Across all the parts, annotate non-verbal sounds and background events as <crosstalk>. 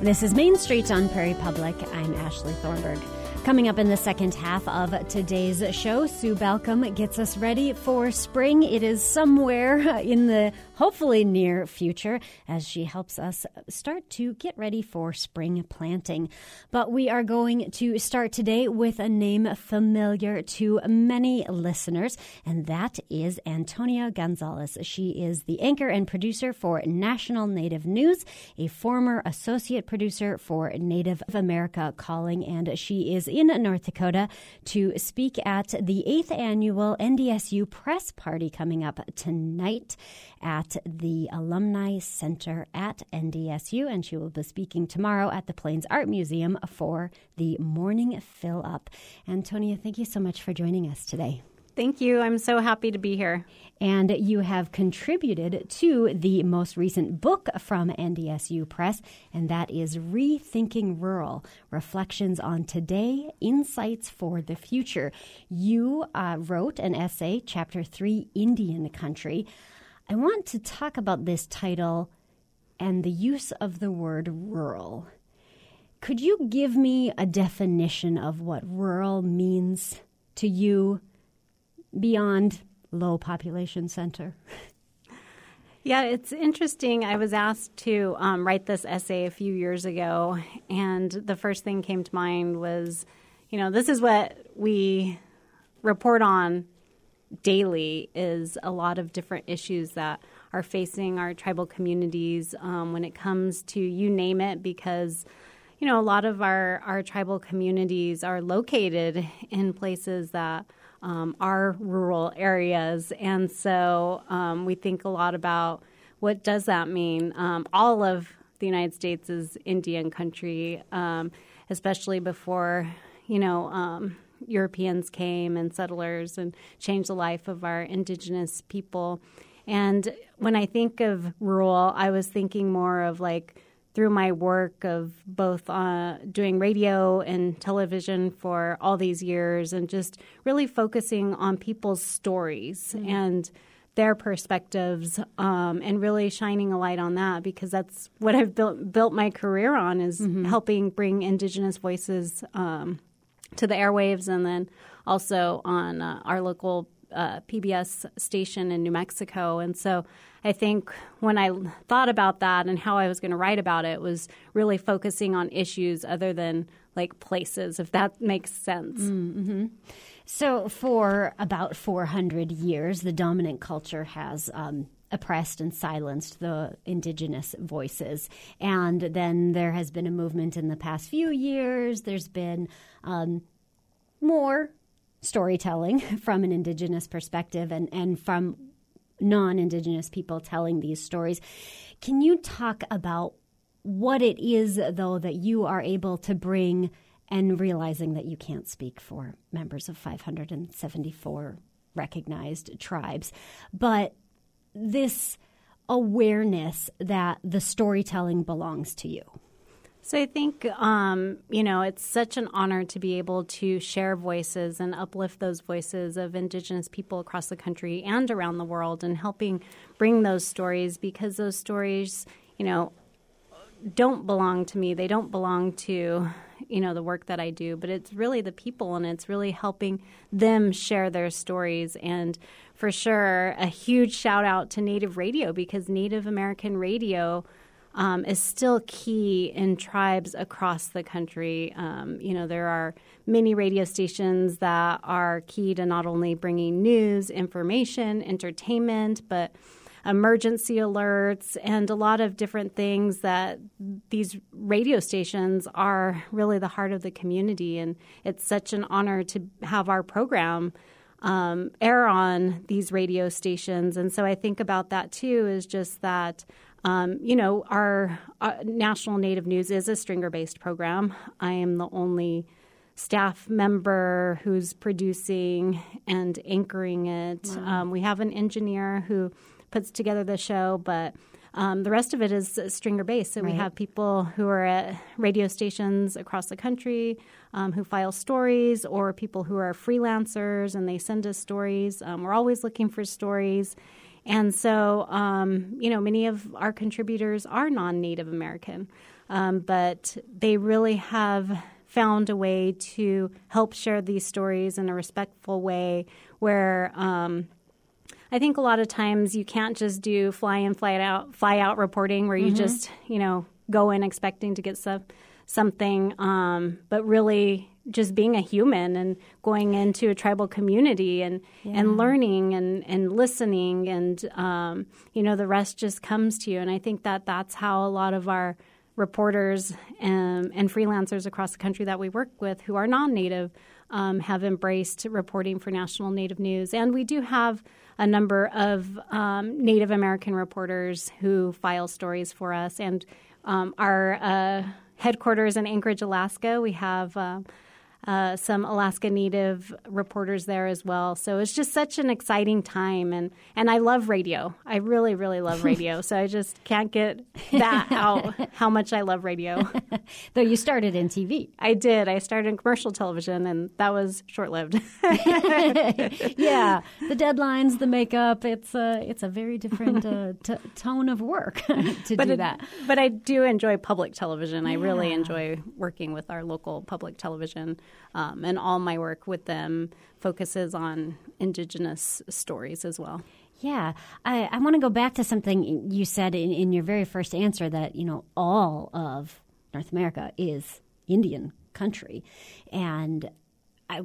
This is Main Street on Prairie Public. I'm Ashley Thornberg. Coming up in the second half of today's show, Sue Balcom gets us ready for spring. It is somewhere <laughs> in the hopefully near future as she helps us start to get ready for spring planting. But we are going to start today with a name familiar to many listeners, and that is Antonia Gonzales. She is the anchor and producer for National Native News, a former associate producer for Native America Calling, and she is in North Dakota to speak at the eighth annual NDSU press party coming up tonight at the Alumni Center at NDSU, and she will be speaking tomorrow at the Plains Art Museum for the morning fill up. Antonia, thank you so much for joining us today. Thank you. I'm so happy to be here. And you have contributed to the most recent book from NDSU Press, and that is Rethinking Rural Reflections on Today, Insights for the Future. You uh, wrote an essay, Chapter 3 Indian Country. I want to talk about this title and the use of the word rural. Could you give me a definition of what rural means to you beyond low population center? <laughs> Yeah, it's interesting. I was asked to um, write this essay a few years ago, and the first thing came to mind was, you know, this is what we report on daily is a lot of different issues that are facing our tribal communities um, when it comes to you name it, because you know a lot of our our tribal communities are located in places that um, are rural areas, and so um, we think a lot about what does that mean. Um, all of the United States is Indian country, um, especially before you know um, Europeans came and settlers and changed the life of our indigenous people. And when I think of rural, I was thinking more of like through my work of both uh, doing radio and television for all these years and just really focusing on people's stories mm-hmm. and their perspectives um, and really shining a light on that because that's what I've built built my career on is mm-hmm. helping bring Indigenous voices um, to the airwaves and then also on uh, our local uh, PBS station in New Mexico. And so I think when I thought about that and how I was going to write about it was really focusing on issues other than like places, if that makes sense. Mm-hmm. So, for about 400 years, the dominant culture has um, oppressed and silenced the indigenous voices. And then there has been a movement in the past few years. There's been um, more storytelling <laughs> from an indigenous perspective and, and from non indigenous people telling these stories. Can you talk about what it is, though, that you are able to bring and realizing that you can't speak for members of 574 recognized tribes, but this awareness that the storytelling belongs to you? So I think, um, you know, it's such an honor to be able to share voices and uplift those voices of Indigenous people across the country and around the world and helping bring those stories because those stories, you know, don't belong to me. They don't belong to, you know, the work that I do, but it's really the people and it's really helping them share their stories. And for sure, a huge shout out to Native Radio because Native American radio – um, is still key in tribes across the country. Um, you know, there are many radio stations that are key to not only bringing news, information, entertainment, but emergency alerts and a lot of different things that these radio stations are really the heart of the community. And it's such an honor to have our program. Um, air on these radio stations. And so I think about that too is just that um, you know, our, uh, National Native News is a stringer based program. I am the only staff member who's producing and anchoring it. Wow. Um, we have an engineer who puts together the show, but um, the rest of it is stringer based. So right. we have people who are at radio stations across the country um, who file stories, or people who are freelancers and they send us stories. Um, we're always looking for stories. And so, um, you know, many of our contributors are non Native American. um, but they really have found a way to help share these stories in a respectful way where um, I think a lot of times you can't just do fly in, fly out, fly out reporting where you mm-hmm. just, you know, go in expecting to get some, something, um, but really just being a human and going into a tribal community and yeah. and learning and and listening and um, you know the rest just comes to you and I think that that's how a lot of our reporters and, and freelancers across the country that we work with who are non-native um, have embraced reporting for national native news and we do have a number of um, Native American reporters who file stories for us and um, our uh, headquarters in Anchorage, Alaska. We have uh, uh, some Alaska Native reporters there as well. So it's just such an exciting time, and and I love radio. I really, really love radio. so I just can't get that <laughs> out how much I love radio. <laughs> Though you started in TV, I did. I started in commercial television, and that was short lived. <laughs> yeah, the deadlines, the makeup. It's a it's a very different uh, t- tone of work to but do it, that. But I do enjoy public television. Yeah. I really enjoy working with our local public television. Um, and all my work with them focuses on indigenous stories as well. Yeah, I, I want to go back to something you said in, in your very first answer that, you know, all of North America is Indian country. And I,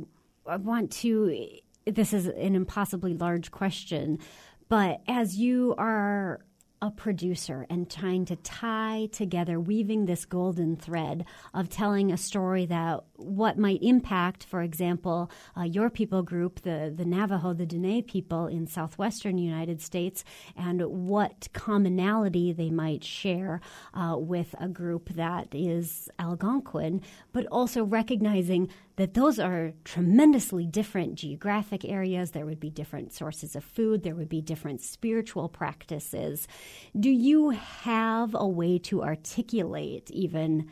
I want to, this is an impossibly large question, but as you are a producer and trying to tie together, weaving this golden thread of telling a story that what might impact, for example, uh, your people group, the, the Navajo, the Dene people in southwestern United States, and what commonality they might share uh, with a group that is Algonquin, but also recognizing that those are tremendously different geographic areas. There would be different sources of food, there would be different spiritual practices. Do you have a way to articulate even?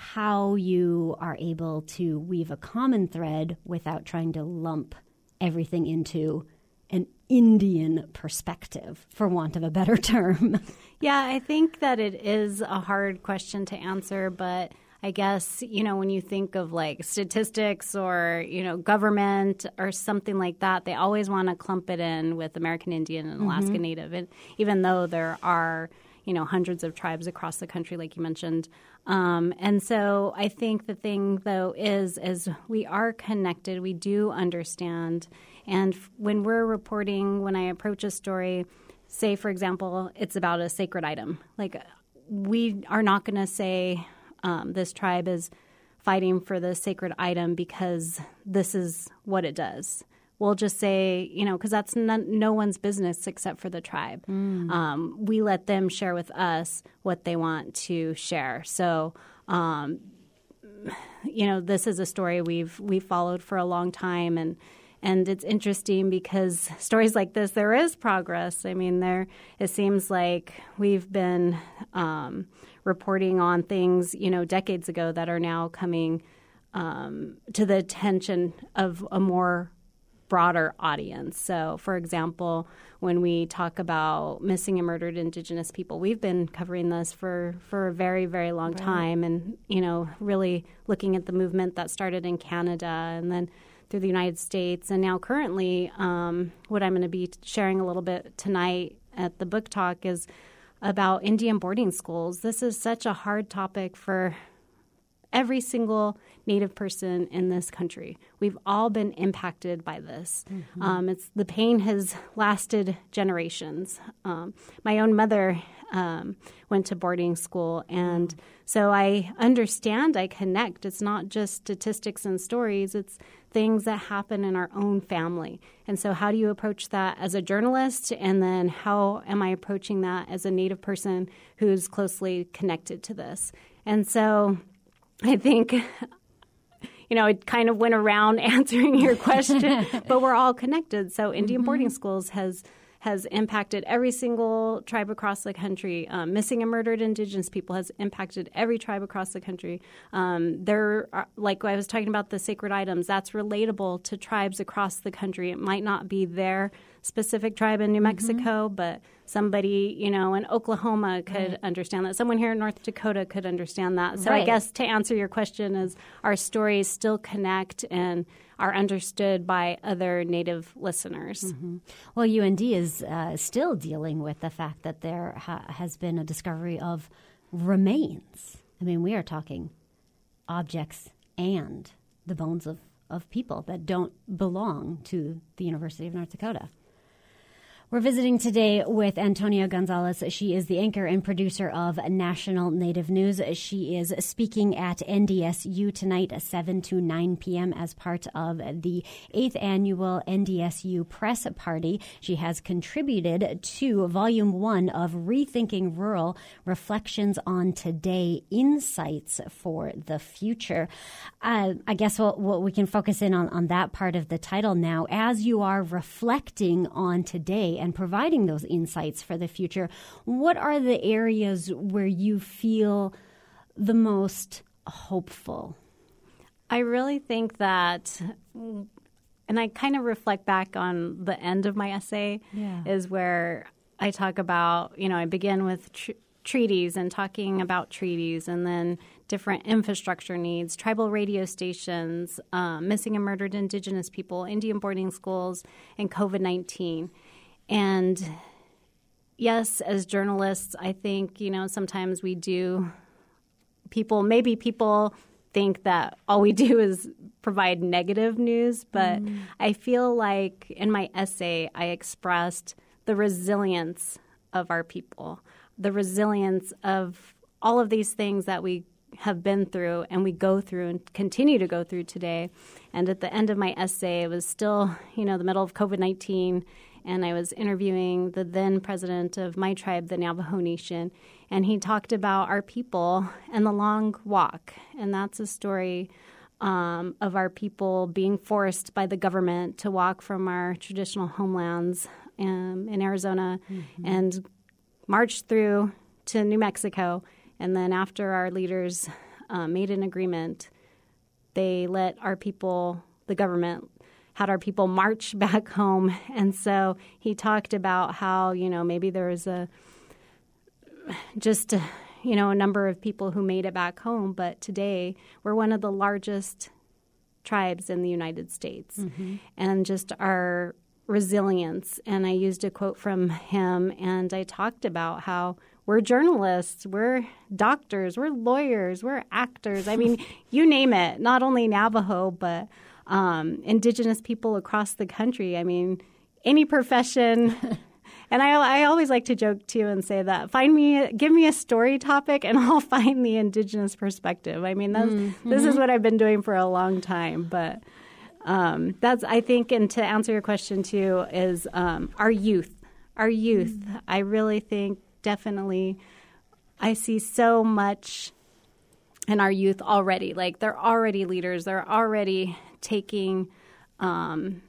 How you are able to weave a common thread without trying to lump everything into an Indian perspective, for want of a better <laughs> term. Yeah, I think that it is a hard question to answer, but I guess, you know, when you think of like statistics or, you know, government or something like that, they always want to clump it in with American Indian and Alaska mm-hmm. Native. And even though there are, you know, hundreds of tribes across the country, like you mentioned. Um, and so I think the thing, though, is is we are connected. We do understand. And when we're reporting, when I approach a story, say, for example, it's about a sacred item, like we are not going to say, um, this tribe is fighting for the sacred item because this is what it does. We'll just say, you know, because that's no one's business except for the tribe. Mm. Um, we let them share with us what they want to share. So, um, you know, this is a story we've we followed for a long time, and and it's interesting because <laughs> stories like this, there is progress. I mean, there it seems like we've been um, reporting on things, you know, decades ago that are now coming um, to the attention of a more broader audience. So, for example, when we talk about missing and murdered Indigenous people, we've been covering this for, for a very, very long right. time, and you know, really looking at the movement that started in Canada and then through the United States, and now currently, um, what I'm going to be sharing a little bit tonight at the book talk is about Indian boarding schools. This is such a hard topic for every single Native person in this country. We've all been impacted by this. Mm-hmm. Um, it's the pain has lasted generations. Um, my own mother um, went to boarding school, and so I understand. I connect. It's not just statistics and stories. It's things that happen in our own family. And so, how do you approach that as a journalist? And then, how am I approaching that as a Native person who's closely connected to this? And so, I think you know, it kind of went around <laughs> answering your question, <laughs> but we're all connected. So Indian mm-hmm. boarding schools has has impacted every single tribe across the country. Um, missing and murdered Indigenous people has impacted every tribe across the country. Um, there, are, like I was talking about the sacred items, that's relatable to tribes across the country. It might not be their specific tribe in New Mexico, mm-hmm. but somebody, you know, in Oklahoma could right. understand that. Someone here in North Dakota could understand that. So right. I guess to answer your question is our stories still connect and are understood by other Native listeners. Mm-hmm. Well, UND is uh, still dealing with the fact that there ha- has been a discovery of remains. I mean, we are talking objects and the bones of, of people that don't belong to the University of North Dakota. We're visiting today with Antonia Gonzales. She is the anchor and producer of National Native News. She is speaking at NDSU tonight, 7 to 9 p.m., as part of the 8th annual NDSU Press Party. She has contributed to Volume 1 of Rethinking Rural Reflections on Today Insights for the Future. Uh, I guess what, what we can focus in on, on that part of the title now. As you are reflecting on today, and providing those insights for the future, what are the areas where you feel the most hopeful? I really think that, and I kind of reflect back on the end of my essay, yeah. is where I talk about, you know, I begin with tr- treaties and talking about treaties, and then different infrastructure needs, tribal radio stations, um, missing and murdered Indigenous people, Indian boarding schools, and COVID 19. And yes, as journalists, I think, you know, sometimes we do, people, maybe people think that all we <laughs> do is provide negative news, but mm. I feel like in my essay, I expressed the resilience of our people, the resilience of all of these things that we have been through and we go through and continue to go through today. And at the end of my essay, it was still, you know, the middle of COVID 19 and I was interviewing the then president of my tribe, the Navajo Nation, and he talked about our people and the long walk. And that's a story um, of our people being forced by the government to walk from our traditional homelands um, in Arizona mm-hmm. and march through to New Mexico. And then after our leaders uh, made an agreement, they let our people, the government, had our people march <laughs> back home. And so he talked about how, you know, maybe there was a just, a, you know, a number of people who made it back home. But today we're one of the largest tribes in the United States. Mm-hmm. And just our resilience. And I used a quote from him and I talked about how we're journalists, we're doctors, we're lawyers, we're actors. I mean, <laughs> you name it, not only Navajo, but um, indigenous people across the country. I mean, any profession. <laughs> and I, I always like to joke too and say that find me, give me a story topic, and <laughs> I'll find the indigenous perspective. I mean, mm-hmm. this is what I've been doing for a long time. But um, that's, I think, and to answer your question too, is um, our youth. Our youth. Mm-hmm. I really think definitely, I see so much in our youth already. Like they're already leaders. They're already taking um,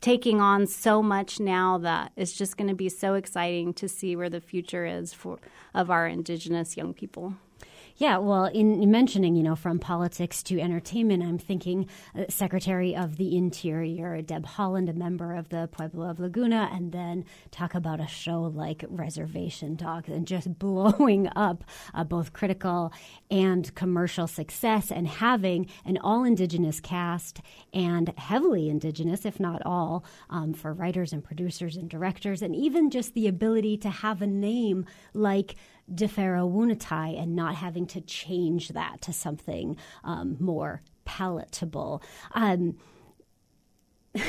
taking on so much now that it's just going to be so exciting to see where the future is for of our indigenous young people. Yeah, well, in mentioning, you know, from politics to entertainment, I'm thinking uh, Secretary of the Interior, Deb Haaland, a member of the Pueblo of Laguna, and then talk about a show like Reservation Dogs and just <laughs> blowing up uh, both critical and commercial success and having an all indigenous cast and heavily indigenous, if not all, um, for writers and producers and directors, and even just the ability to have a name like D'Pharaoh Woon-A-Tai and not having to change that to something um, more palatable. Um, <laughs>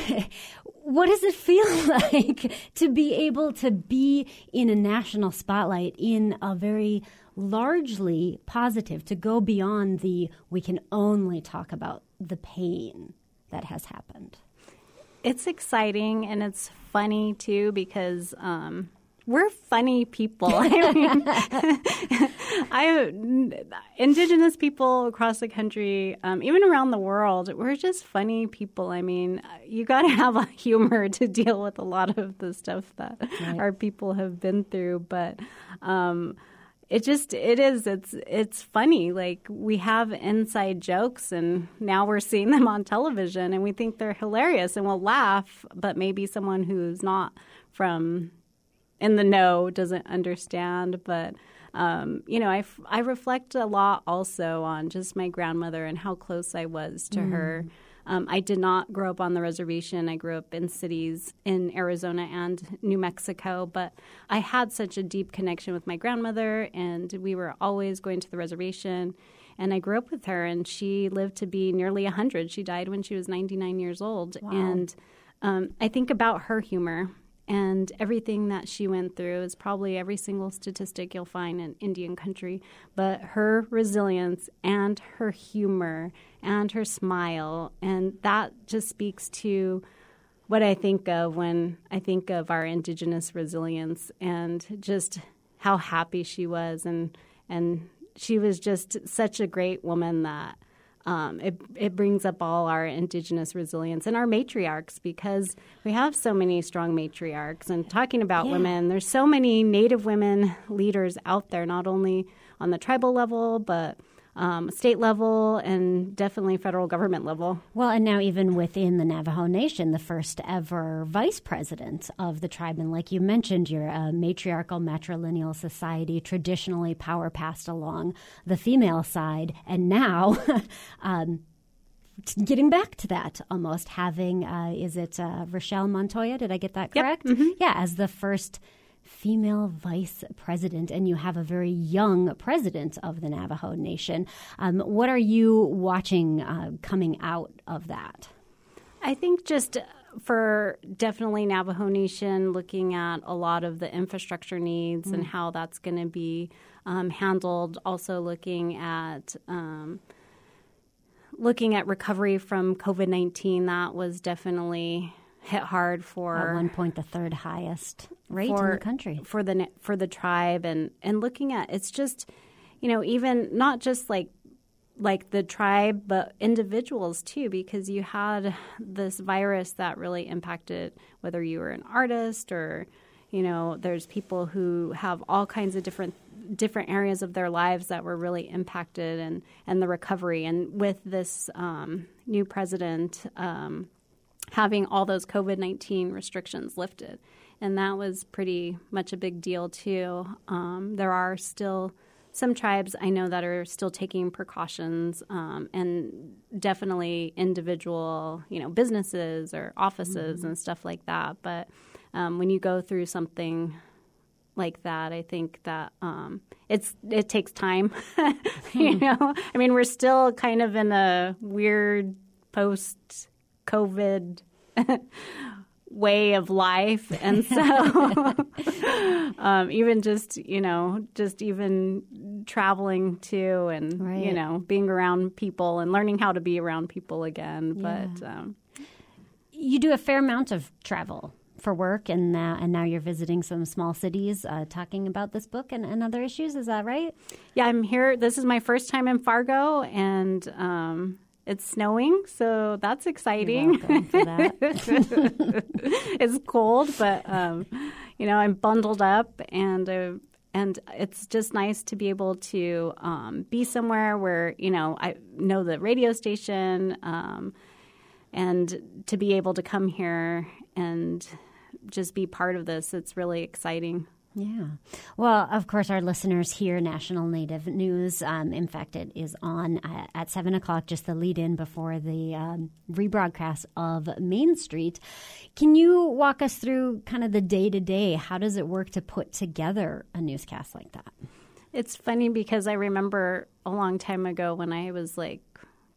what does it feel <laughs> like to be able to be in a national spotlight in a very largely positive, to go beyond the we can only talk about the pain that has happened? It's exciting and it's funny too because um, we're funny people. <laughs> I mean, I indigenous people across the country, um, even around the world, we're just funny people. I mean, you got to have a humor to deal with a lot of the stuff that right. our people have been through. But um, it just it is it's it's funny like we have inside jokes and now we're seeing them on television and we think they're hilarious and we'll laugh but maybe someone who's not from in the know doesn't understand but um, you know I, I reflect a lot also on just my grandmother and how close i was to mm. her um, I did not grow up on the reservation. I grew up in cities in Arizona and New Mexico, but I had such a deep connection with my grandmother, and we were always going to the reservation. And I grew up with her, and she lived to be nearly 100. She died when she was 99 years old. Wow. And um, I think about her humor and everything that she went through is probably every single statistic you'll find in Indian country. But her resilience and her humor and her smile, and that just speaks to what I think of when I think of our indigenous resilience and just how happy she was and and she was just such a great woman that um, it, it brings up all our indigenous resilience and our matriarchs because we have so many strong matriarchs. And talking about yeah. women, there's so many Native women leaders out there, not only on the tribal level, but um, state level and definitely federal government level. Well, and now even within the Navajo Nation, the first ever vice president of the tribe. And like you mentioned, you're a matriarchal matrilineal society, traditionally power passed along the female side. And now, <laughs> um, getting back to that almost having uh, is it uh, Richelle Montoya did I get that correct yep. mm-hmm. yeah as the first female vice president, and you have a very young president of the Navajo Nation. Um, what are you watching uh, coming out of that? I think just for definitely Navajo Nation, looking at a lot of the infrastructure needs mm. and how that's going to be um, handled. Also looking at um, looking at recovery from COVID nineteen. That was definitely hit hard for at one point the third highest rate for, in the country. for the for the tribe and and looking at it's just you know even not just like like the tribe but individuals too because you had this virus that really impacted whether you were an artist or you know there's people who have all kinds of different different areas of their lives that were really impacted and and the recovery. And with this um, new president um, having all those COVID 19 restrictions lifted. And that was pretty much a big deal, too. Um, there are still some tribes I know that are still taking precautions, um, and definitely individual, you know, businesses or offices mm-hmm. and stuff like that. But um, when you go through something like that, I think that um, it's it takes time. <laughs> you <laughs> know, I mean, we're still kind of in a weird post COVID <laughs> way of life. And so, <laughs> um, even just, you know, just even traveling too and, right. you know, being around people and learning how to be around people again. Yeah. But, um, you do a fair amount of travel for work, and uh, and now you're visiting some small cities, uh, talking about this book and, and other issues. Is that right? Yeah, I'm here. This is my first time in Fargo, and um, it's snowing, so that's exciting. That. <laughs> it's cold, but um, you know I'm bundled up, and uh, and it's just nice to be able to um, be somewhere where you know I know the radio station, um, and to be able to come here and just be part of this. It's really exciting. Yeah. Well, of course, our listeners hear National Native News. Um, in fact, it is on at, at 7 o'clock, just the lead in before the um, rebroadcast of Main Street. Can you walk us through kind of the day to day? How does it work to put together a newscast like that? It's funny because I remember a long time ago when I was like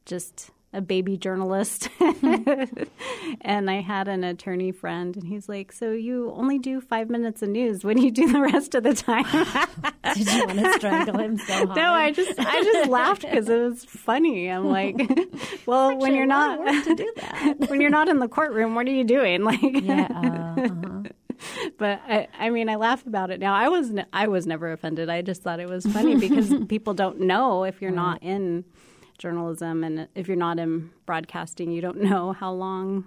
just a baby journalist. <laughs> and I had an attorney friend, and he's like, So you only do five minutes of news. What do you do the rest of the time? <laughs> Did you want to strangle him so hard? <laughs> No, I just I just laughed because it was funny. I'm like, Well, when you're not when you're not in the courtroom, what are you doing? Like, yeah, uh, uh-huh. but I, I, mean, I laugh about it now. I was I was never offended. I just thought it was funny because people don't know if you're right. not in journalism, and if you're not in broadcasting, you don't know how long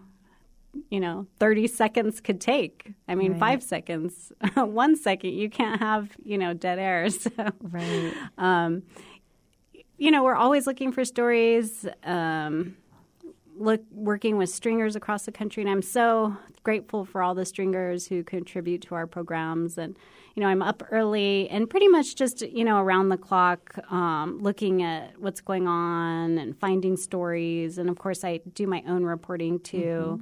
you know 30 seconds could take. I mean right. five seconds <laughs> one second you can't have you know dead air <laughs> so. Right. Um, you know we're always looking for stories um, look working with stringers across the country and i'm so grateful for all the stringers who contribute to our programs and you know i'm up early and pretty much just you know around the clock um, looking at what's going on and finding stories and of course i do my own reporting too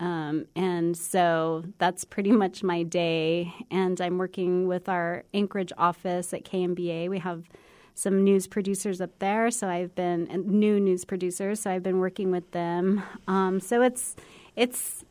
mm-hmm. um, and so that's pretty much my day and i'm working with our anchorage office at KNBA we have some news producers up there. So I've been new news producers. So I've been working with them. Um, so it's it's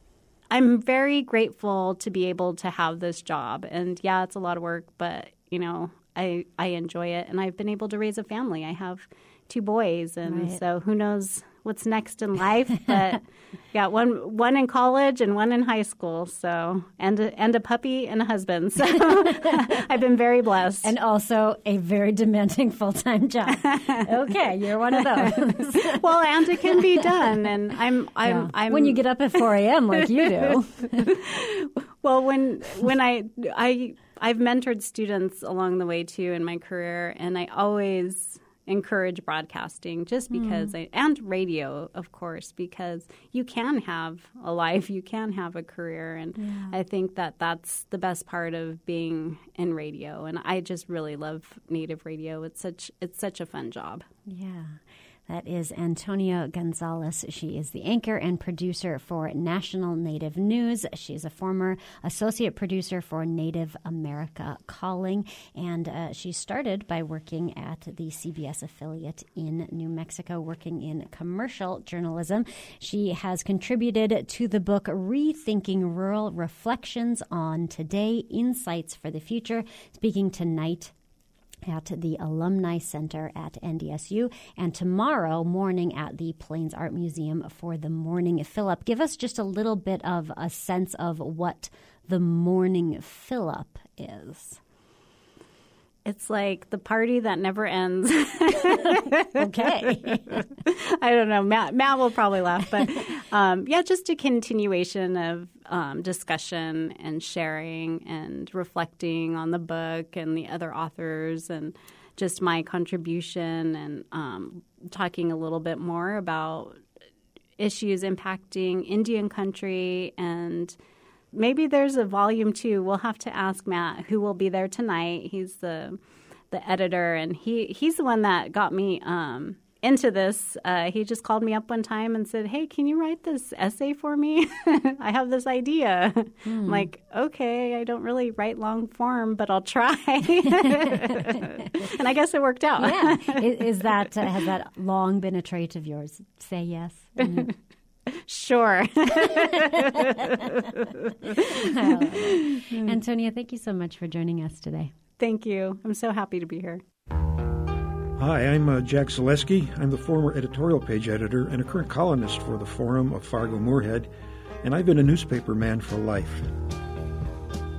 I'm very grateful to be able to have this job. And yeah, it's a lot of work, but you know I I enjoy it, and I've been able to raise a family. I have two boys, and right. so who knows what's next in life. But <laughs> yeah, one one in college and one in high school. So and a, and a puppy and a husband. So <laughs> I've been very blessed. And also a very demanding full time job. <laughs> okay, you're one of those. well, and it can be done. And I'm I'm yeah. I'm when you get up at four a.m. like you do. well, when when I I I've mentored students along the way too in my career, and I always encourage broadcasting just hmm. because mm. I, and radio of course because you can have a life <laughs> you can have a career and yeah. I think that that's the best part of being in radio and I just really love native radio it's such it's such a fun job yeah that is Antonia Gonzales. She is the anchor and producer for National Native News. She's a former associate producer for Native America Calling, and uh, she started by working at the CBS affiliate in New Mexico, working in commercial journalism. She has contributed to the book Rethinking Rural Reflections on Today Insights for the Future, speaking tonight at the Alumni Center at NDSU, and tomorrow morning at the Plains Art Museum for the morning fill up. Give us just a little bit of a sense of what the morning fill up is. It's like the party that never ends. <laughs> okay. <laughs> I don't know. Matt, Matt will probably laugh, but um, yeah, just a continuation of um, discussion and sharing and reflecting on the book and the other authors and just my contribution and um, talking a little bit more about issues impacting Indian country and maybe there's a volume two. We'll have to ask Matt who will be there tonight. He's the the editor, and he he's the one that got me um, into this. Uh, he just called me up one time and said, "Hey, can you write this essay for me? <laughs> I have this idea." Mm. I'm like, "Okay, I don't really write long form, but I'll try." <laughs> and I guess it worked out. yeah, <laughs> is, is that uh, has that long been a trait of yours? Say yes. Mm-hmm. Sure. <laughs> Antonia, thank you so much for joining us today. Thank you. I'm so happy to be here. Hi, I'm uh, Jack Zaleski. I'm the former editorial page editor and a current columnist for the Forum of Fargo Moorhead, and I've been a newspaper man for life.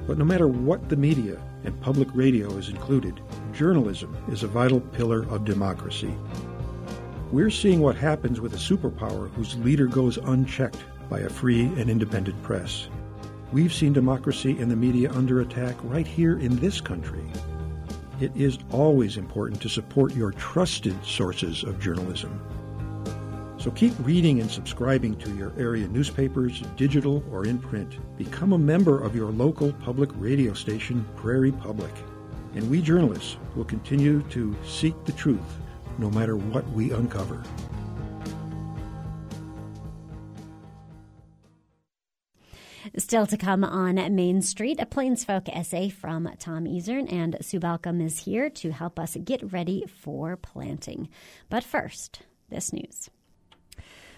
But no matter what the media, and public radio is included, journalism is a vital pillar of democracy. We're seeing what happens with a superpower whose leader goes unchecked by a free and independent press. We've seen democracy and the media under attack right here in this country. It is always important to support your trusted sources of journalism. So keep reading and subscribing to your area newspapers, digital or in print. Become a member of your local public radio station, Prairie Public. And we journalists will continue to seek the truth no matter what we uncover. Still to come on Main Street, a Plainsfolk essay from Tom Isern, and Sue Balcom is here to help us get ready for planting. But first, this news.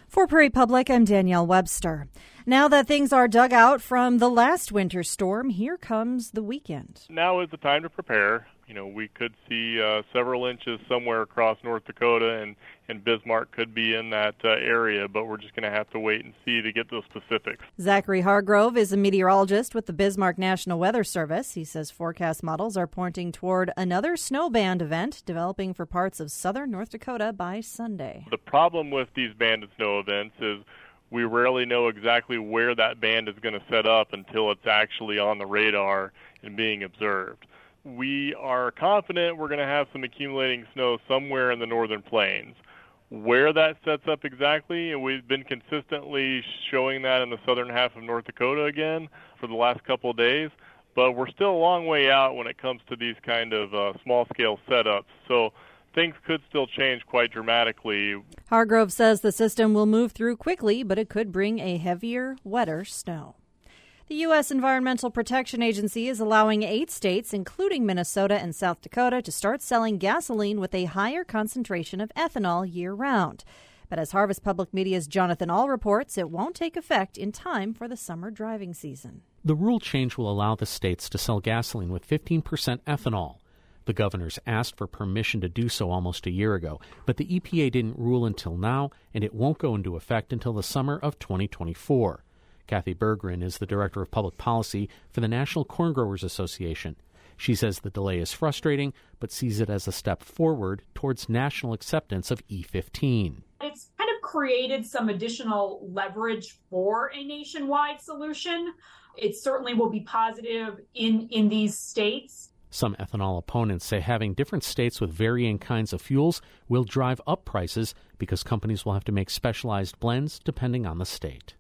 For Prairie Public, I'm Danielle Webster. Now that things are dug out from the last winter storm, here comes the weekend. Now is the time to prepare you know, we could see uh, several inches somewhere across North Dakota, and and Bismarck could be in that uh, area, but we're just going to have to wait and see to get those specifics. Zachary Hargrove is a meteorologist with the Bismarck National Weather Service. He says forecast models are pointing toward another snow band event developing for parts of southern North Dakota by Sunday. The problem with these banded snow events is we rarely know exactly where that band is going to set up until it's actually on the radar and being observed. We are confident we're going to have some accumulating snow somewhere in the northern plains. Where that sets up exactly, and we've been consistently showing that in the southern half of North Dakota again for the last couple of days, but we're still a long way out when it comes to these kind of uh, small scale setups. So things could still change quite dramatically. Hargrove says the system will move through quickly, but it could bring a heavier, wetter snow. The U.S. Environmental Protection Agency is allowing eight states, including Minnesota and South Dakota, to start selling gasoline with a higher concentration of ethanol year round. But as Harvest Public Media's Jonathan Ahl reports, it won't take effect in time for the summer driving season. The rule change will allow the states to sell gasoline with 15% ethanol. The governors asked for permission to do so almost a year ago, but the EPA didn't rule until now, and it won't go into effect until the summer of 2024. Kathy Berggren is the Director of Public Policy for the National Corn Growers Association. She says the delay is frustrating, but sees it as a step forward towards national acceptance of E15. It's kind of created some additional leverage for a nationwide solution. It certainly will be positive in, in these states. Some ethanol opponents say having different states with varying kinds of fuels will drive up prices because companies will have to make specialized blends depending on the state.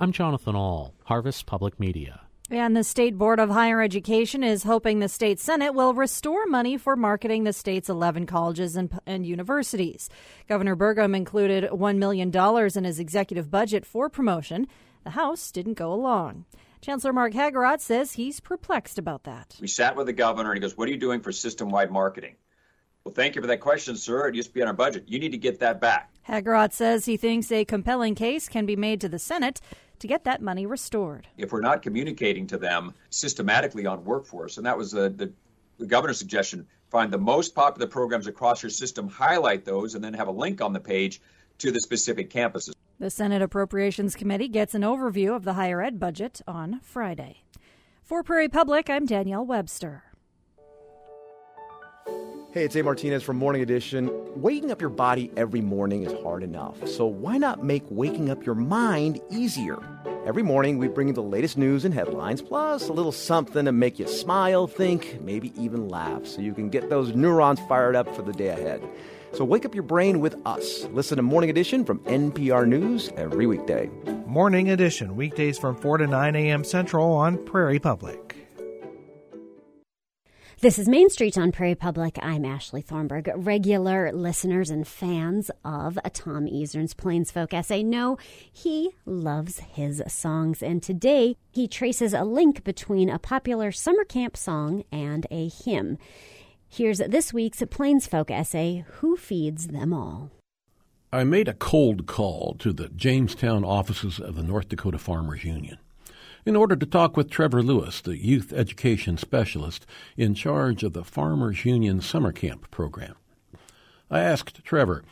I'm Jonathan Ahl, Harvest Public Media. And the State Board of Higher Education is hoping the state Senate will restore money for marketing the state's 11 colleges and, and universities. Governor Burgum included $1 million in his executive budget for promotion. The House didn't go along. Chancellor Mark Hagerott says he's perplexed about that. We sat with the governor and he goes, What are you doing for system wide marketing? Well, thank you for that question, sir. It used to be on our budget. You need to get that back. Hagerott says he thinks a compelling case can be made to the Senate to get that money restored. If we're not communicating to them systematically on workforce, and that was the, the, the governor's suggestion, find the most popular programs across your system, highlight those, and then have a link on the page to the specific campuses. The Senate Appropriations Committee gets an overview of the higher ed budget on Friday. For Prairie Public, I'm Danielle Webster. Hey, it's A. Martinez from Morning Edition. Waking up your body every morning is hard enough, so why not make waking up your mind easier? Every morning, we bring you the latest news and headlines, plus a little something to make you smile, think, maybe even laugh, so you can get those neurons fired up for the day ahead. So wake up your brain with us. Listen to Morning Edition from NPR News every weekday. Morning Edition, weekdays from 4 to 9 a.m. Central on Prairie Public. This is Main Street on Prairie Public. I'm Ashley Thornberg. Regular listeners and fans of Tom Isern's Plains Folk essay know he loves his songs, and today he traces a link between a popular summer camp song and a hymn. Here's this week's Plains Folk essay Who Feeds Them All? I made a cold call to the Jamestown offices of the North Dakota Farmers Union in order to talk with Trevor Lewis, the youth education specialist in charge of the Farmers Union Summer Camp program. I asked Trevor,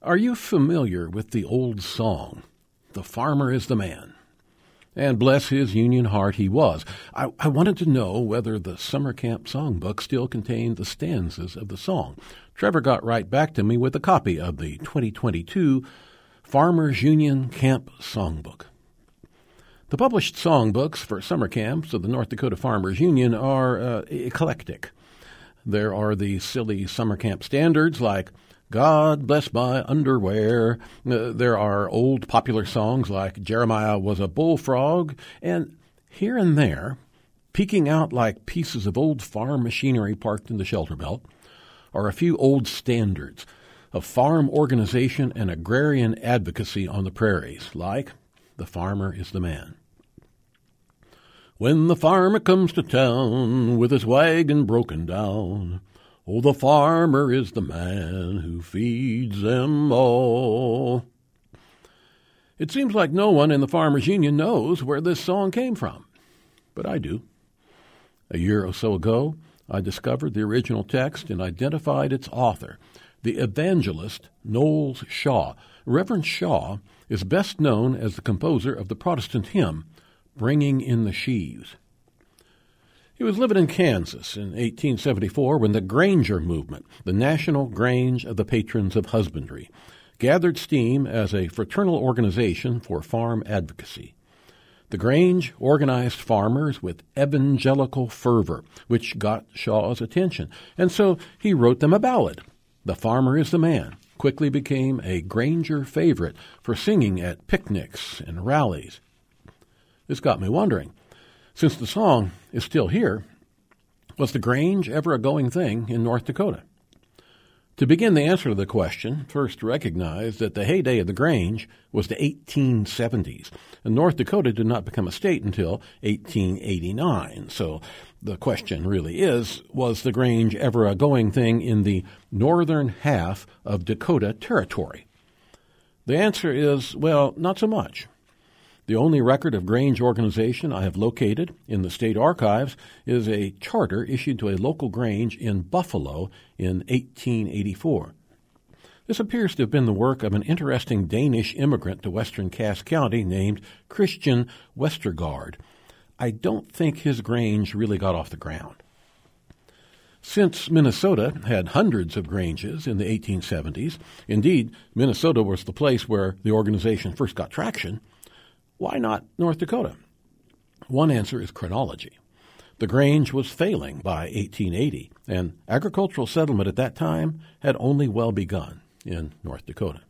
Are you familiar with the old song, The Farmer is the Man? And bless his Union heart, he was. I, I, wanted to know whether the summer camp songbook still contained the stanzas of the song. Trevor got right back to me with a copy of the 2022 Farmers Union Camp Songbook. The published songbooks for summer camps of the North Dakota Farmers Union are uh, eclectic. There are the silly summer camp standards like God bless my underwear. Uh, there are old popular songs like Jeremiah was a bullfrog, and here and there, peeking out like pieces of old farm machinery parked in the shelter belt, are a few old standards of farm organization and agrarian advocacy on the prairies, like The Farmer is the Man. When the farmer comes to town with his wagon broken down, Oh, the farmer is the man who feeds them all. It seems like no one in the Farmers Union knows where this song came from, but I do. A year or so ago, I discovered the original text and identified its author, the evangelist Knowles Shaw. Reverend Shaw is best known as the composer of the Protestant hymn, Bringing in the Sheaves. He was living in Kansas in 1874 when the Granger movement, the National Grange of the Patrons of Husbandry, gathered steam as a fraternal organization for farm advocacy. The Grange organized farmers with evangelical fervor, which got Shaw's attention, and so he wrote them a ballad. The Farmer is the Man quickly became a Granger favorite for singing at picnics and rallies. This got me wondering since the song is still here, was the Grange ever a going thing in North Dakota? To begin the answer to the question, first recognize that the heyday of the Grange was the 1870s, and North Dakota did not become a state until 1889. So the question really is was the Grange ever a going thing in the northern half of Dakota Territory? The answer is well, not so much. The only record of Grange organization I have located in the state archives is a charter issued to a local Grange in Buffalo in 1884. This appears to have been the work of an interesting Danish immigrant to western Cass County named Christian Westergaard. I don't think his Grange really got off the ground. Since Minnesota had hundreds of Granges in the 1870s, indeed, Minnesota was the place where the organization first got traction, why not North Dakota? One answer is chronology. The Grange was failing by 1880, and agricultural settlement at that time had only well begun in North Dakota.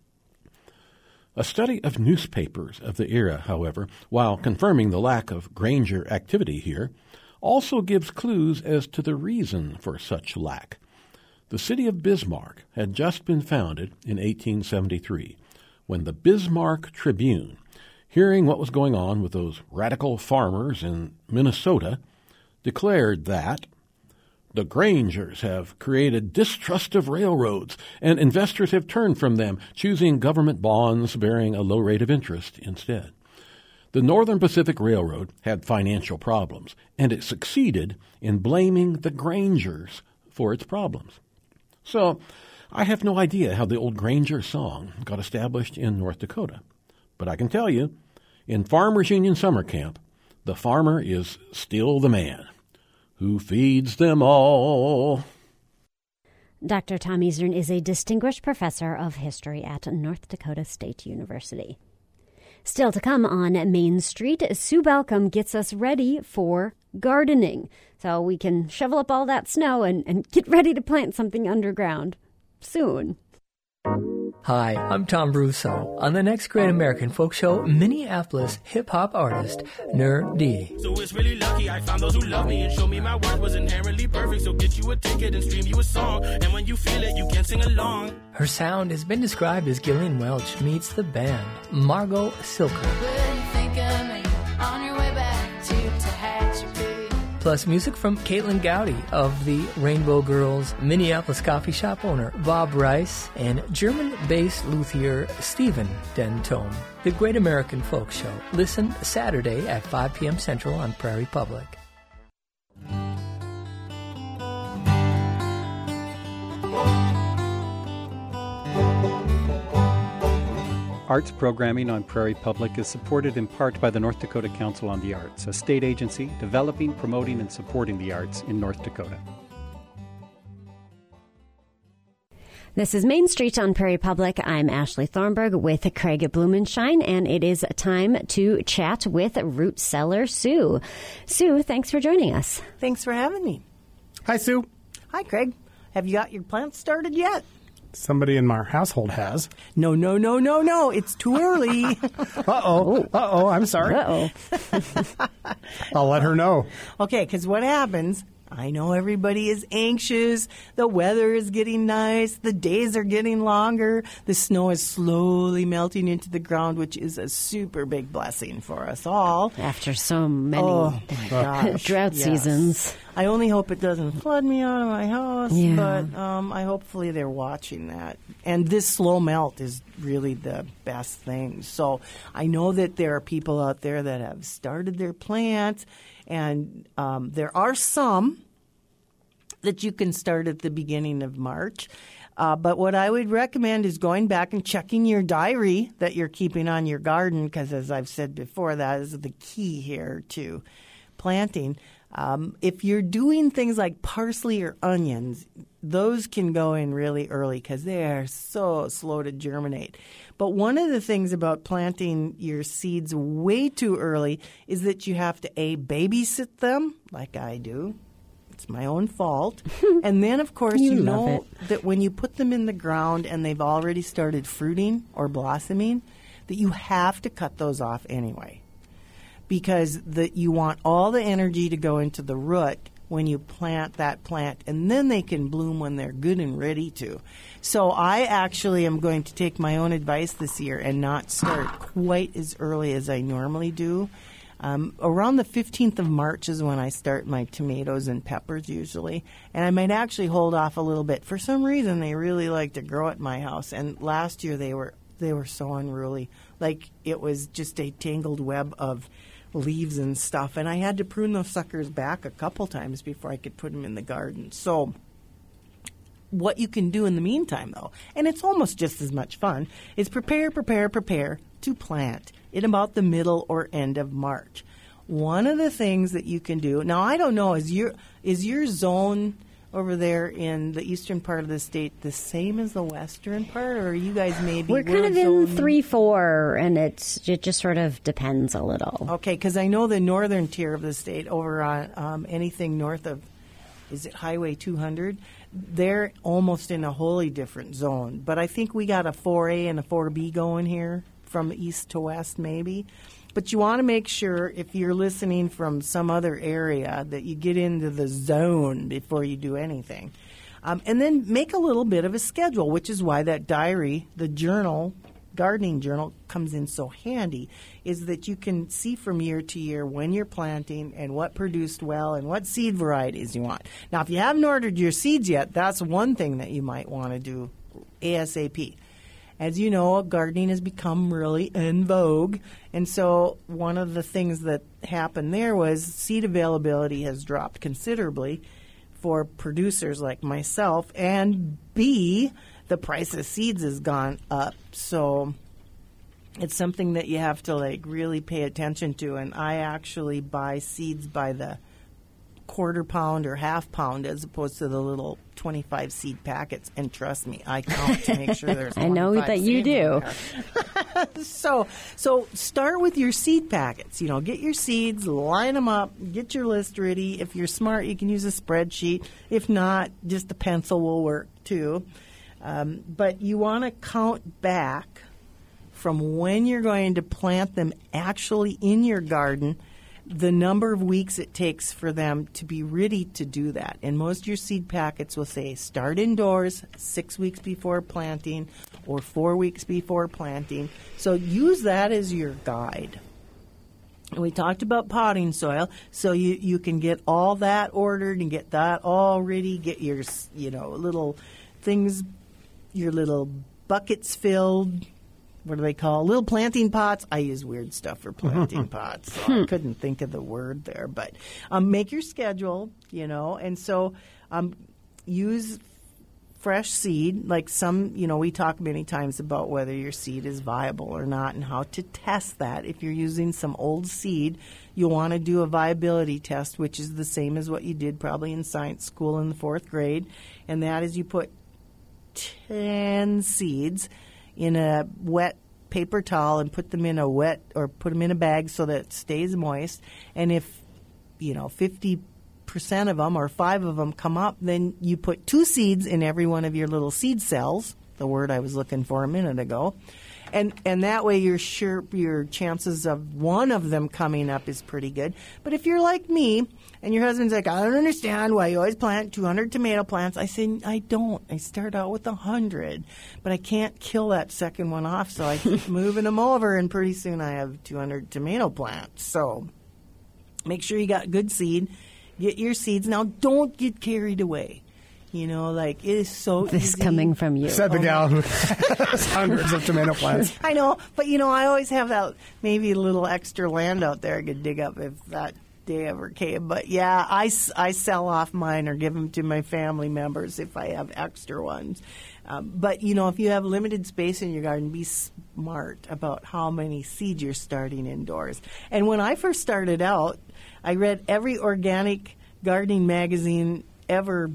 A study of newspapers of the era, however, while confirming the lack of Granger activity here, also gives clues as to the reason for such lack. The city of Bismarck had just been founded in 1873 when the Bismarck Tribune hearing what was going on with those radical farmers in Minnesota, declared that the Grangers have created distrust of railroads, and investors have turned from them, choosing government bonds bearing a low rate of interest instead. The Northern Pacific Railroad had financial problems, and it succeeded in blaming the Grangers for its problems. So, I have no idea how the old Granger song got established in North Dakota, but I can tell you in Farmers Union Summer Camp, the farmer is still the man who feeds them all. Dr. Tom Isern is a distinguished professor of history at North Dakota State University. Still to come on Main Street, Sue Balcom gets us ready for gardening. So we can shovel up all that snow and, and get ready to plant something underground soon. Hi, I'm Tom Russo. On the next Great American Folk Show, Minneapolis hip hop artist Nur D. So it's really lucky I found those who love me and show me my work was inherently perfect. So get you a ticket and stream you a song. And when you feel it, you can sing along. Her sound has been described as Gillian Welch meets the band Margot Silker. Plus music from Caitlin Gowdy of the Rainbow Girls, Minneapolis coffee shop owner Bob Rice, and German-based luthier Stephen Dentome. The Great American Folk Show. Listen Saturday at 5 p.m. Central on Prairie Public. Arts programming on Prairie Public is supported in part by the North Dakota Council on the Arts, a state agency developing, promoting, and supporting the arts in North Dakota. This is Main Street on Prairie Public. I'm Ashley Thornberg with Craig Blumenshine, and it is time to chat with root seller Sue. Sue, thanks for joining us. Thanks for having me. Hi, Sue. Hi, Craig. Have you got your plants started yet? Somebody in our household has. No, no, no, no, no. It's too early. <laughs> uh oh. Uh oh. I'm sorry. Uh oh. <laughs> I'll let her know. Okay, because what happens I know everybody is anxious. The weather is getting nice. The days are getting longer. The snow is slowly melting into the ground, which is a super big blessing for us all. After so many oh, <laughs> drought yes. seasons. I only hope it doesn't flood me out of my house, yeah. but um, I hopefully they're watching that. And this slow melt is really the best thing. So I know that there are people out there that have started their plants and um, there are some that you can start at the beginning of March. Uh, but what I would recommend is going back and checking your diary that you're keeping on your garden, because as I've said before, that is the key here to planting. Um, if you're doing things like parsley or onions, those can go in really early because they are so slow to germinate. But one of the things about planting your seeds way too early is that you have to a babysit them, like I do. It's my own fault. <laughs> and then, of course, You you, know that when you put them in the ground and they've already started fruiting or blossoming, that you have to cut those off anyway because the, you want all the energy to go into the root when you plant that plant, and then they can bloom when they're good and ready to. So I actually am going to take my own advice this year and not start quite as early as I normally do. Um, around the 15th of March is when I start my tomatoes and peppers usually, and I might actually hold off a little bit. For some reason, they really like to grow at my house, and last year they were they were so unruly, like it was just a tangled web of leaves and stuff, and I had to prune those suckers back a couple times before I could put them in the garden. So what you can do in the meantime, though, and it's almost just as much fun, is prepare, prepare, prepare to plant in about the middle or end of March. One of the things that you can do now, I don't know, is your is your zone over there in the eastern part of the state the same as the western part, or are you guys maybe We're kind of in three four, and it's it just sort of depends a little. Okay, because I know the northern tier of the state over on um, anything north of, is it Highway 200? They're almost in a wholly different zone. But I think we got a 4A and a 4B going here from east to west, maybe. But you want to make sure if you're listening from some other area that you get into the zone before you do anything. Um, and then make a little bit of a schedule, which is why that diary, the journal, gardening journal, comes in so handy. Is that you can see from year to year when you're planting and what produced well and what seed varieties you want. Now, if you haven't ordered your seeds yet, that's one thing that you might want to do ASAP. As you know, gardening has become really in vogue. And so, one of the things that happened there was seed availability has dropped considerably for producers like myself. And B, the price of seeds has gone up. So, it's something that you have to like really pay attention to. And I actually buy seeds by the quarter pound or half pound as opposed to the little 25 seed packets. And trust me, I count to make sure there's <laughs> I know that you do. <laughs> so, so start with your seed packets. You know, get your seeds, line them up, get your list ready. If you're smart, you can use a spreadsheet. If not, just a pencil will work too. Um, but you want to count back from when you're going to plant them actually in your garden, the number of weeks it takes for them to be ready to do that. And most of your seed packets will say start indoors six weeks before planting or four weeks before planting. So use that as your guide. And we talked about potting soil, so you, you can get all that ordered and get that all ready. Get your you know little things, your little buckets filled. What do they call little planting pots? I use weird stuff for planting <laughs> pots. So I couldn't think of the word there, but um, make your schedule, you know, and so um, use fresh seed. Like some, you know, we talk many times about whether your seed is viable or not and how to test that. If you're using some old seed, you'll want to do a viability test, which is the same as what you did probably in science school in the fourth grade. And that is you put 10 seeds in a wet paper towel and put them in a wet or put them in a bag so that it stays moist. And if, you know, 50 percent of them or five of them come up, then you put two seeds in every one of your little seed cells. The word I was looking for a minute ago, and and that way you're sure your chances of one of them coming up is pretty good. But if you're like me and your husband's like, I don't understand why you always plant 200 tomato plants, I say I don't. I start out with 100, but I can't kill that second one off, so I keep <laughs> moving them over, and pretty soon I have 200 tomato plants. So make sure you got good seed. Get your seeds. Now, don't get carried away. You know, like it is so This easy. coming from you. Said the Oh, gal my- who has <laughs> hundreds of tomato plants. <laughs> I know, but you know, I always have that maybe a little extra land out there I could dig up if that day ever came. But yeah, I, I sell off mine or give them to my family members if I have extra ones. Um, but you know, if you have limited space in your garden, be smart about how many seeds you're starting indoors. And when I first started out, I read every organic gardening magazine ever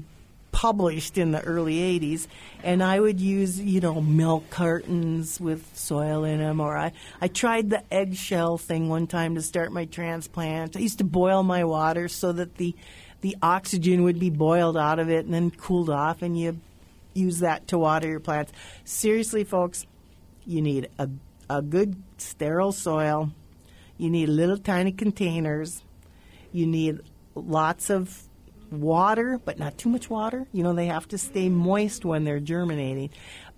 published in the early 80s. And I would use, you know, milk cartons with soil in them. Or I, I tried the eggshell thing one time to start my transplant. I used to boil my water so that the, the oxygen would be boiled out of it and then cooled off, and you use that to water your plants. Seriously, folks, you need a, a good sterile soil. You need little tiny containers. You need lots of water, but not too much water. You know, they have to stay moist when they're germinating.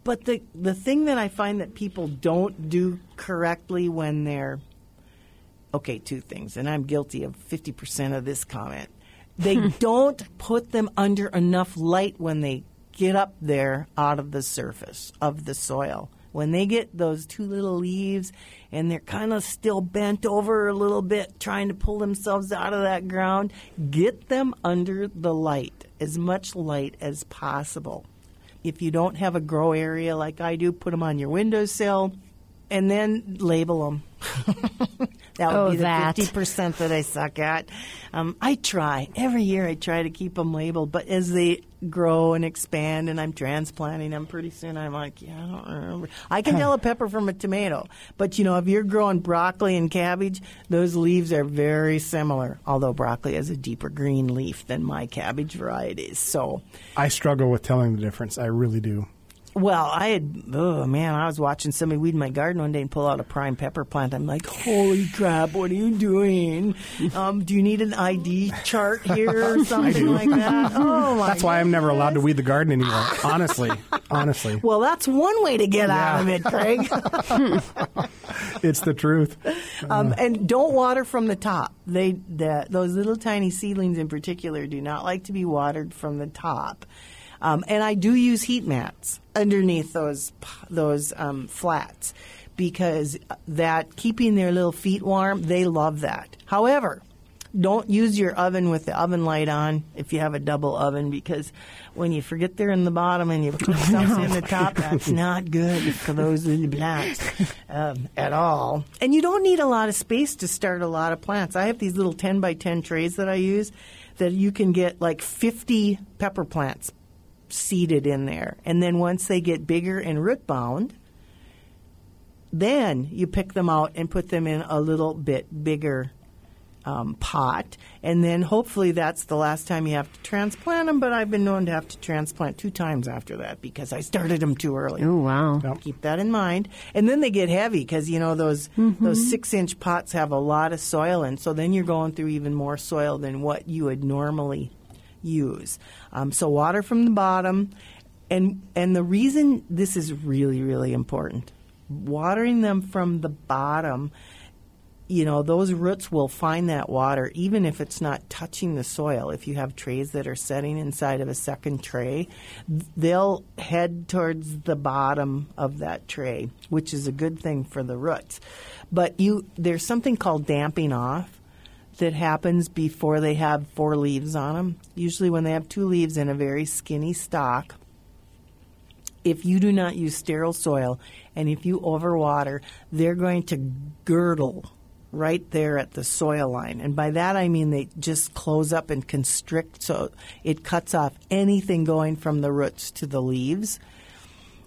But the the thing that I find that people don't do correctly when they're okay, two things, and I'm guilty of 50% of this comment. They <laughs> don't put them under enough light when they get up there out of the surface of the soil. When they get those two little leaves and they're kind of still bent over a little bit, trying to pull themselves out of that ground, get them under the light, as much light as possible. If you don't have a grow area like I do, put them on your windowsill and then label them. <laughs> that would Oh, be the that. fifty percent that I suck at. Um, I try every year. I try to keep them labeled, but as they grow and expand, and I'm transplanting them, pretty soon I'm like, yeah, I don't remember. I can tell a pepper from a tomato, but you know, if you're growing broccoli and cabbage, those leaves are very similar. Although broccoli has a deeper green leaf than my cabbage varieties, so. I struggle with telling the difference. I really do. Well, I had, oh man, I was watching somebody weed my garden one day and pull out a prime pepper plant. I'm like, holy crap, what are you doing? Um, do you need an ID chart here or <laughs> something like that? Oh my That's why I'm never allowed to weed the garden anymore. Honestly, honestly, <laughs> Well, that's one way to get out of it, Craig. <laughs> it's the truth. um, and don't water from the top. They the, those little tiny seedlings in particular do not like to be watered from the top. Um, and I do use heat mats underneath those those um, flats because that keeping their little feet warm, they love that. However, don't use your oven with the oven light on if you have a double oven because when you forget they're in the bottom and you put <laughs> stuff in the top, that's not good for those little plants um, at all. And you don't need a lot of space to start a lot of plants. I have these little 10 by 10 trays that I use that you can get like 50 pepper plants seeded in there. And then once they get bigger and root bound, then you pick them out and put them in a little bit bigger um, pot, and then hopefully that's the last time you have to transplant them. But I've been known to have to transplant two times after that because I started them too early. Oh wow! Keep that in mind. And then they get heavy because you know those those six inch pots have a lot of soil in, so then you're going through even more soil than what you would normally use. Um, so water from the bottom, and and the reason this is really really important, watering them from the bottom you know, those roots will find that water even if it's not touching the soil. If you have trays that are setting inside of a second tray, they'll head towards the bottom of that tray, which is a good thing for the roots. But you there's something called damping off that happens before they have four leaves on them. Usually when they have two leaves in a very skinny stalk, if you do not use sterile soil and if you overwater, they're going to girdle right there at the soil line. And by that I mean they just close up and constrict so it cuts off anything going from the roots to the leaves.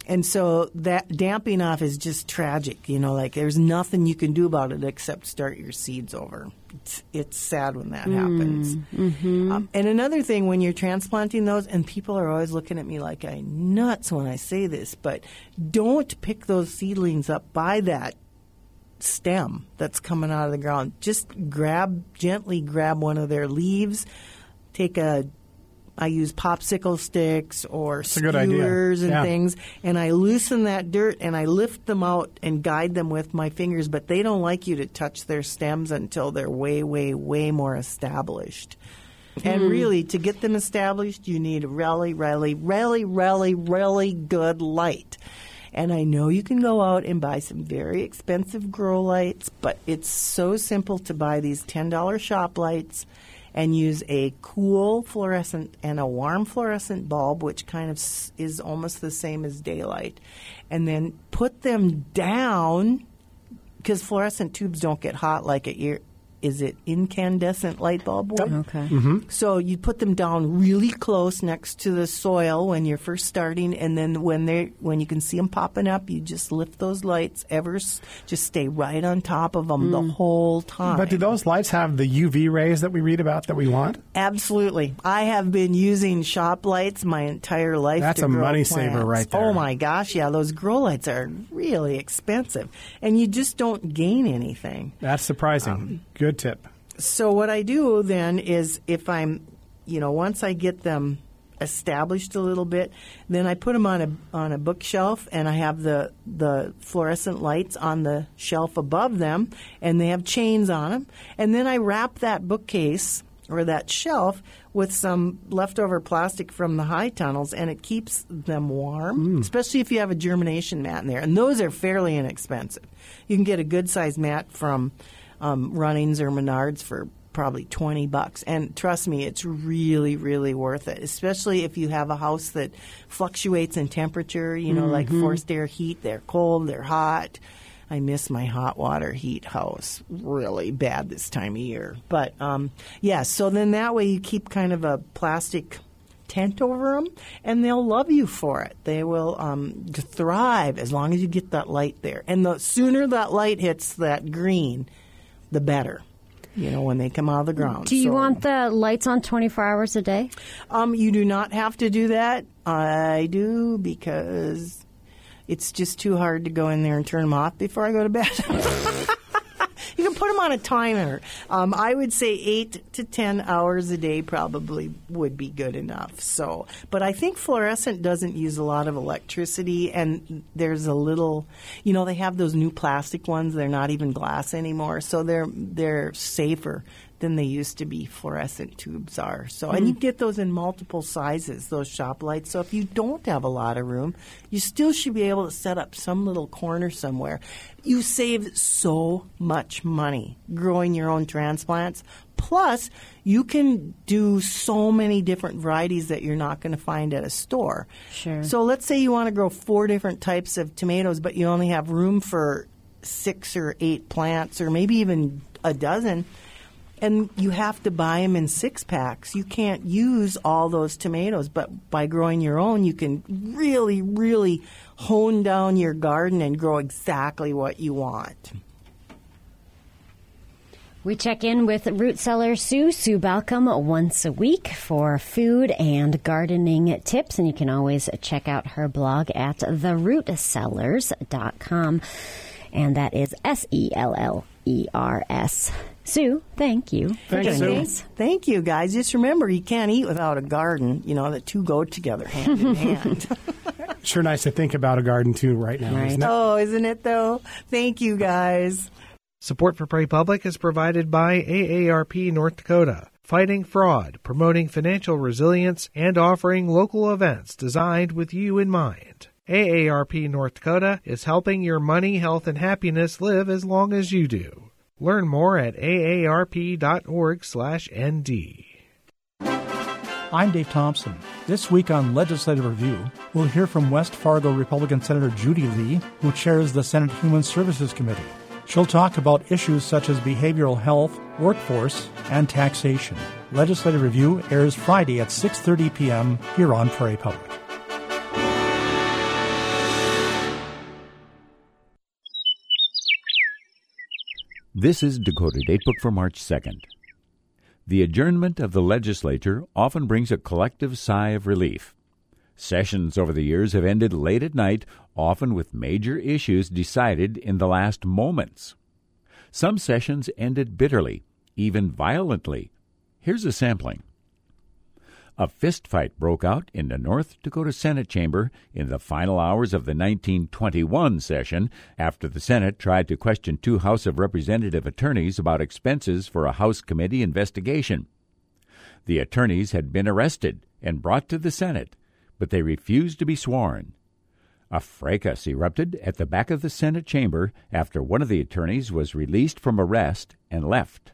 And so that damping off is just tragic. You know, like there's nothing you can do about it except start your seeds over. It's, it's sad when that happens. Mm-hmm. Um, and another thing, when you're transplanting those, and people are always looking at me like I'm nuts when I say this, but don't pick those seedlings up by that stem that's coming out of the ground. Just grab, gently grab one of their leaves, take a I use popsicle sticks or a skewers and Yeah. things, and I loosen that dirt and I lift them out and guide them with my fingers. But they don't like you to touch their stems until they're way, way, way more established. And Hmm. really, to get them established, you need really, really, really, really, really good light. And I know you can go out and buy some very expensive grow lights, but it's so simple to buy these $10 shop lights and use a cool fluorescent and a warm fluorescent bulb, which kind of is almost the same as daylight. And then put them down because fluorescent tubes don't get hot like ir- is it incandescent light bulb wood? Okay. Mm-hmm. So you put them down really close next to the soil when you're first starting, and then when they when you can see them popping up, you just lift those lights ever, just stay right on top of them the whole time. But do those lights have the UV rays that we read about that we want? Absolutely. I have been using shop lights my entire life. That's to a grow money saver right there. Oh my gosh, yeah, those grow lights are really expensive, and you just don't gain anything. That's surprising. Um, Good tip. So what I do then is if I'm, you know, once I get them established a little bit, then I put them on a on a bookshelf and I have the the fluorescent lights on the shelf above them and they have chains on them and then I wrap that bookcase or that shelf with some leftover plastic from the high tunnels and it keeps them warm, mm. especially if you have a germination mat in there. And those are fairly inexpensive. You can get a good sized mat from um, Runnings or Menards for probably 20 bucks. And trust me, it's really, really worth it, especially if you have a house that fluctuates in temperature, you know, like Mhm. forced air heat. They're cold, they're hot. I miss my hot water heat house really bad this time of year. But um, yeah, so then that way you keep kind of a plastic tent over them, and they'll love you for it. They will um, thrive as long as you get that light there. And the sooner that light hits that green, the better. You know, when they come out of the ground. Do you So- want the lights on 24 hours a day? Um, you do not have to do that. I do because it's just too hard to go in there and turn them off before I go to bed. <laughs> you can put them on a timer. Um, I would say eight to ten hours a day probably would be good enough. So, but I think fluorescent doesn't use a lot of electricity, and there's a little, you know, they have those new plastic ones. They're not even glass anymore, so they're they're safer than they used to be fluorescent tubes are. So, and mm-hmm. you get those in multiple sizes, those shop lights. So, if you don't have a lot of room, you still should be able to set up some little corner somewhere. You save so much money growing your own transplants. Plus, you can do so many different varieties that you're not going to find at a store. Sure. So, let's say you want to grow four different types of tomatoes, but you only have room for six or eight plants, or maybe even a dozen and you have to buy them in six packs. You can't use all those tomatoes, but by growing your own, you can really, really hone down your garden and grow exactly what you want. We check in with root seller Sue, Sue Balcom, once a week for food and gardening tips. And you can always check out her blog at therootsellers.com. And that is S E L L E R S. Sue, thank you for Thanks, Sue. Thank you, guys. Just remember, you can't eat without a garden. You know, the two go together hand in <laughs> hand. Sure nice to think about a garden too right now, isn't? Oh, isn't it though? Thank you, guys. Support for Prairie Public is provided by AARP North Dakota, fighting fraud, promoting financial resilience, and offering local events designed with you in mind. AARP North Dakota is helping your money, health, and happiness live as long as you do. Learn more at aarp.org/nd. I'm Dave Thompson. This week on Legislative Review, we'll hear from West Fargo Republican Senator Judy Lee, who chairs the Senate Human Services Committee. She'll talk about issues such as behavioral health, workforce, and taxation. Legislative Review airs Friday at 6:30 p.m. here on Prairie Public. This is Dakota Datebook for March 2nd. The adjournment of the legislature often brings a collective sigh of relief. Sessions over the years have ended late at night, often with major issues decided in the last moments. Some sessions ended bitterly, even violently. Here's a sampling. A fistfight broke out in the North Dakota Senate chamber in the final hours of the 1921 session after the Senate tried to question two House of Representative attorneys about expenses for a House committee investigation. The attorneys had been arrested and brought to the Senate, but they refused to be sworn. A fracas erupted at the back of the Senate chamber after one of the attorneys was released from arrest and left.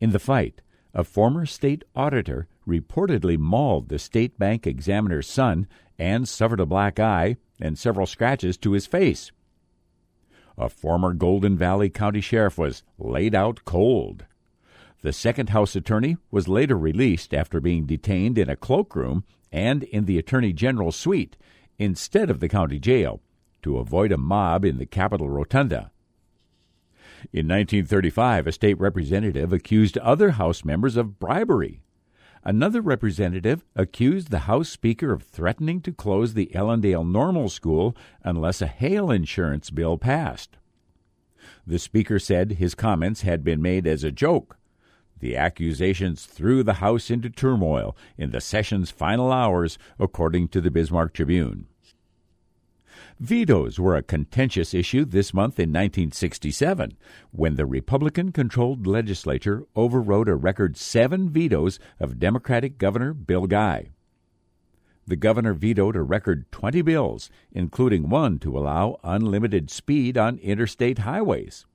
In the fight, a former state auditor reportedly mauled the state bank examiner's son and suffered a black eye and several scratches to his face. A former Golden Valley County sheriff was laid out cold. The second House attorney was later released after being detained in a cloakroom and in the Attorney General's suite instead of the county jail to avoid a mob in the Capitol Rotunda. In 1935, a state representative accused other House members of bribery. Another representative accused the House Speaker of threatening to close the Ellendale Normal School unless a hail insurance bill passed. The Speaker said his comments had been made as a joke. The accusations threw the House into turmoil in the session's final hours, according to the Bismarck Tribune. Vetoes were a contentious issue this month in 1967 when the Republican controlled legislature overrode a record seven vetoes of Democratic Governor Bill Guy. The governor vetoed a record 20 bills, including one to allow unlimited speed on interstate highways.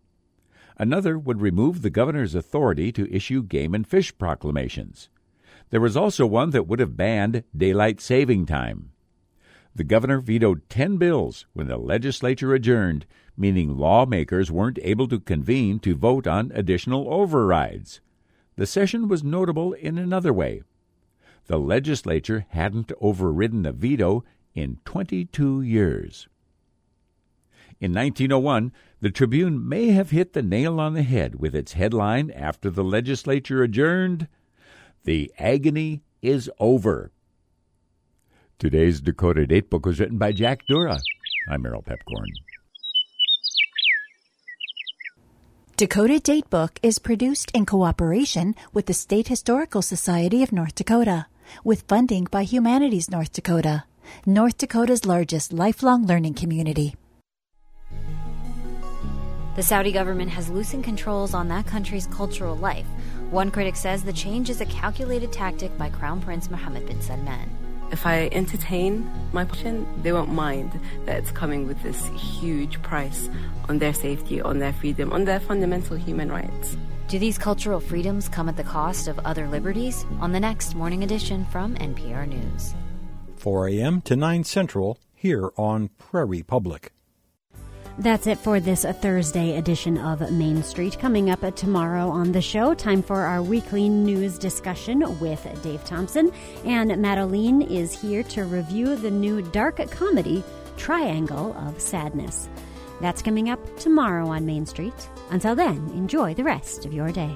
Another would remove the governor's authority to issue game and fish proclamations. There was also one that would have banned daylight saving time. The governor vetoed 10 bills when the legislature adjourned, meaning lawmakers weren't able to convene to vote on additional overrides. The session was notable in another way. The legislature hadn't overridden a veto in 22 years. In 1901, the Tribune may have hit the nail on the head with its headline after the legislature adjourned The Agony is Over. Today's Dakota Datebook was written by Jack Dura. I'm Merrill Piepkorn. Dakota Datebook is produced in cooperation with the State Historical Society of North Dakota, with funding by Humanities North Dakota, North Dakota's largest lifelong learning community. The Saudi government has loosened controls on that country's cultural life. One critic says the change is a calculated tactic by Crown Prince Mohammed bin Salman if I entertain my passion, they won't mind that it's coming with this huge price on their safety, on their freedom, on their fundamental human rights. Do these cultural freedoms come at the cost of other liberties? On the next morning edition from NPR News. 4 a.m. to 9 Central, here on Prairie Public. That's it for this Thursday edition of Main Street. Coming up tomorrow on the show, time for our weekly news discussion with Dave Thompson. And Madeline is here to review the new dark comedy, Triangle of Sadness. That's coming up tomorrow on Main Street. Until then, enjoy the rest of your day.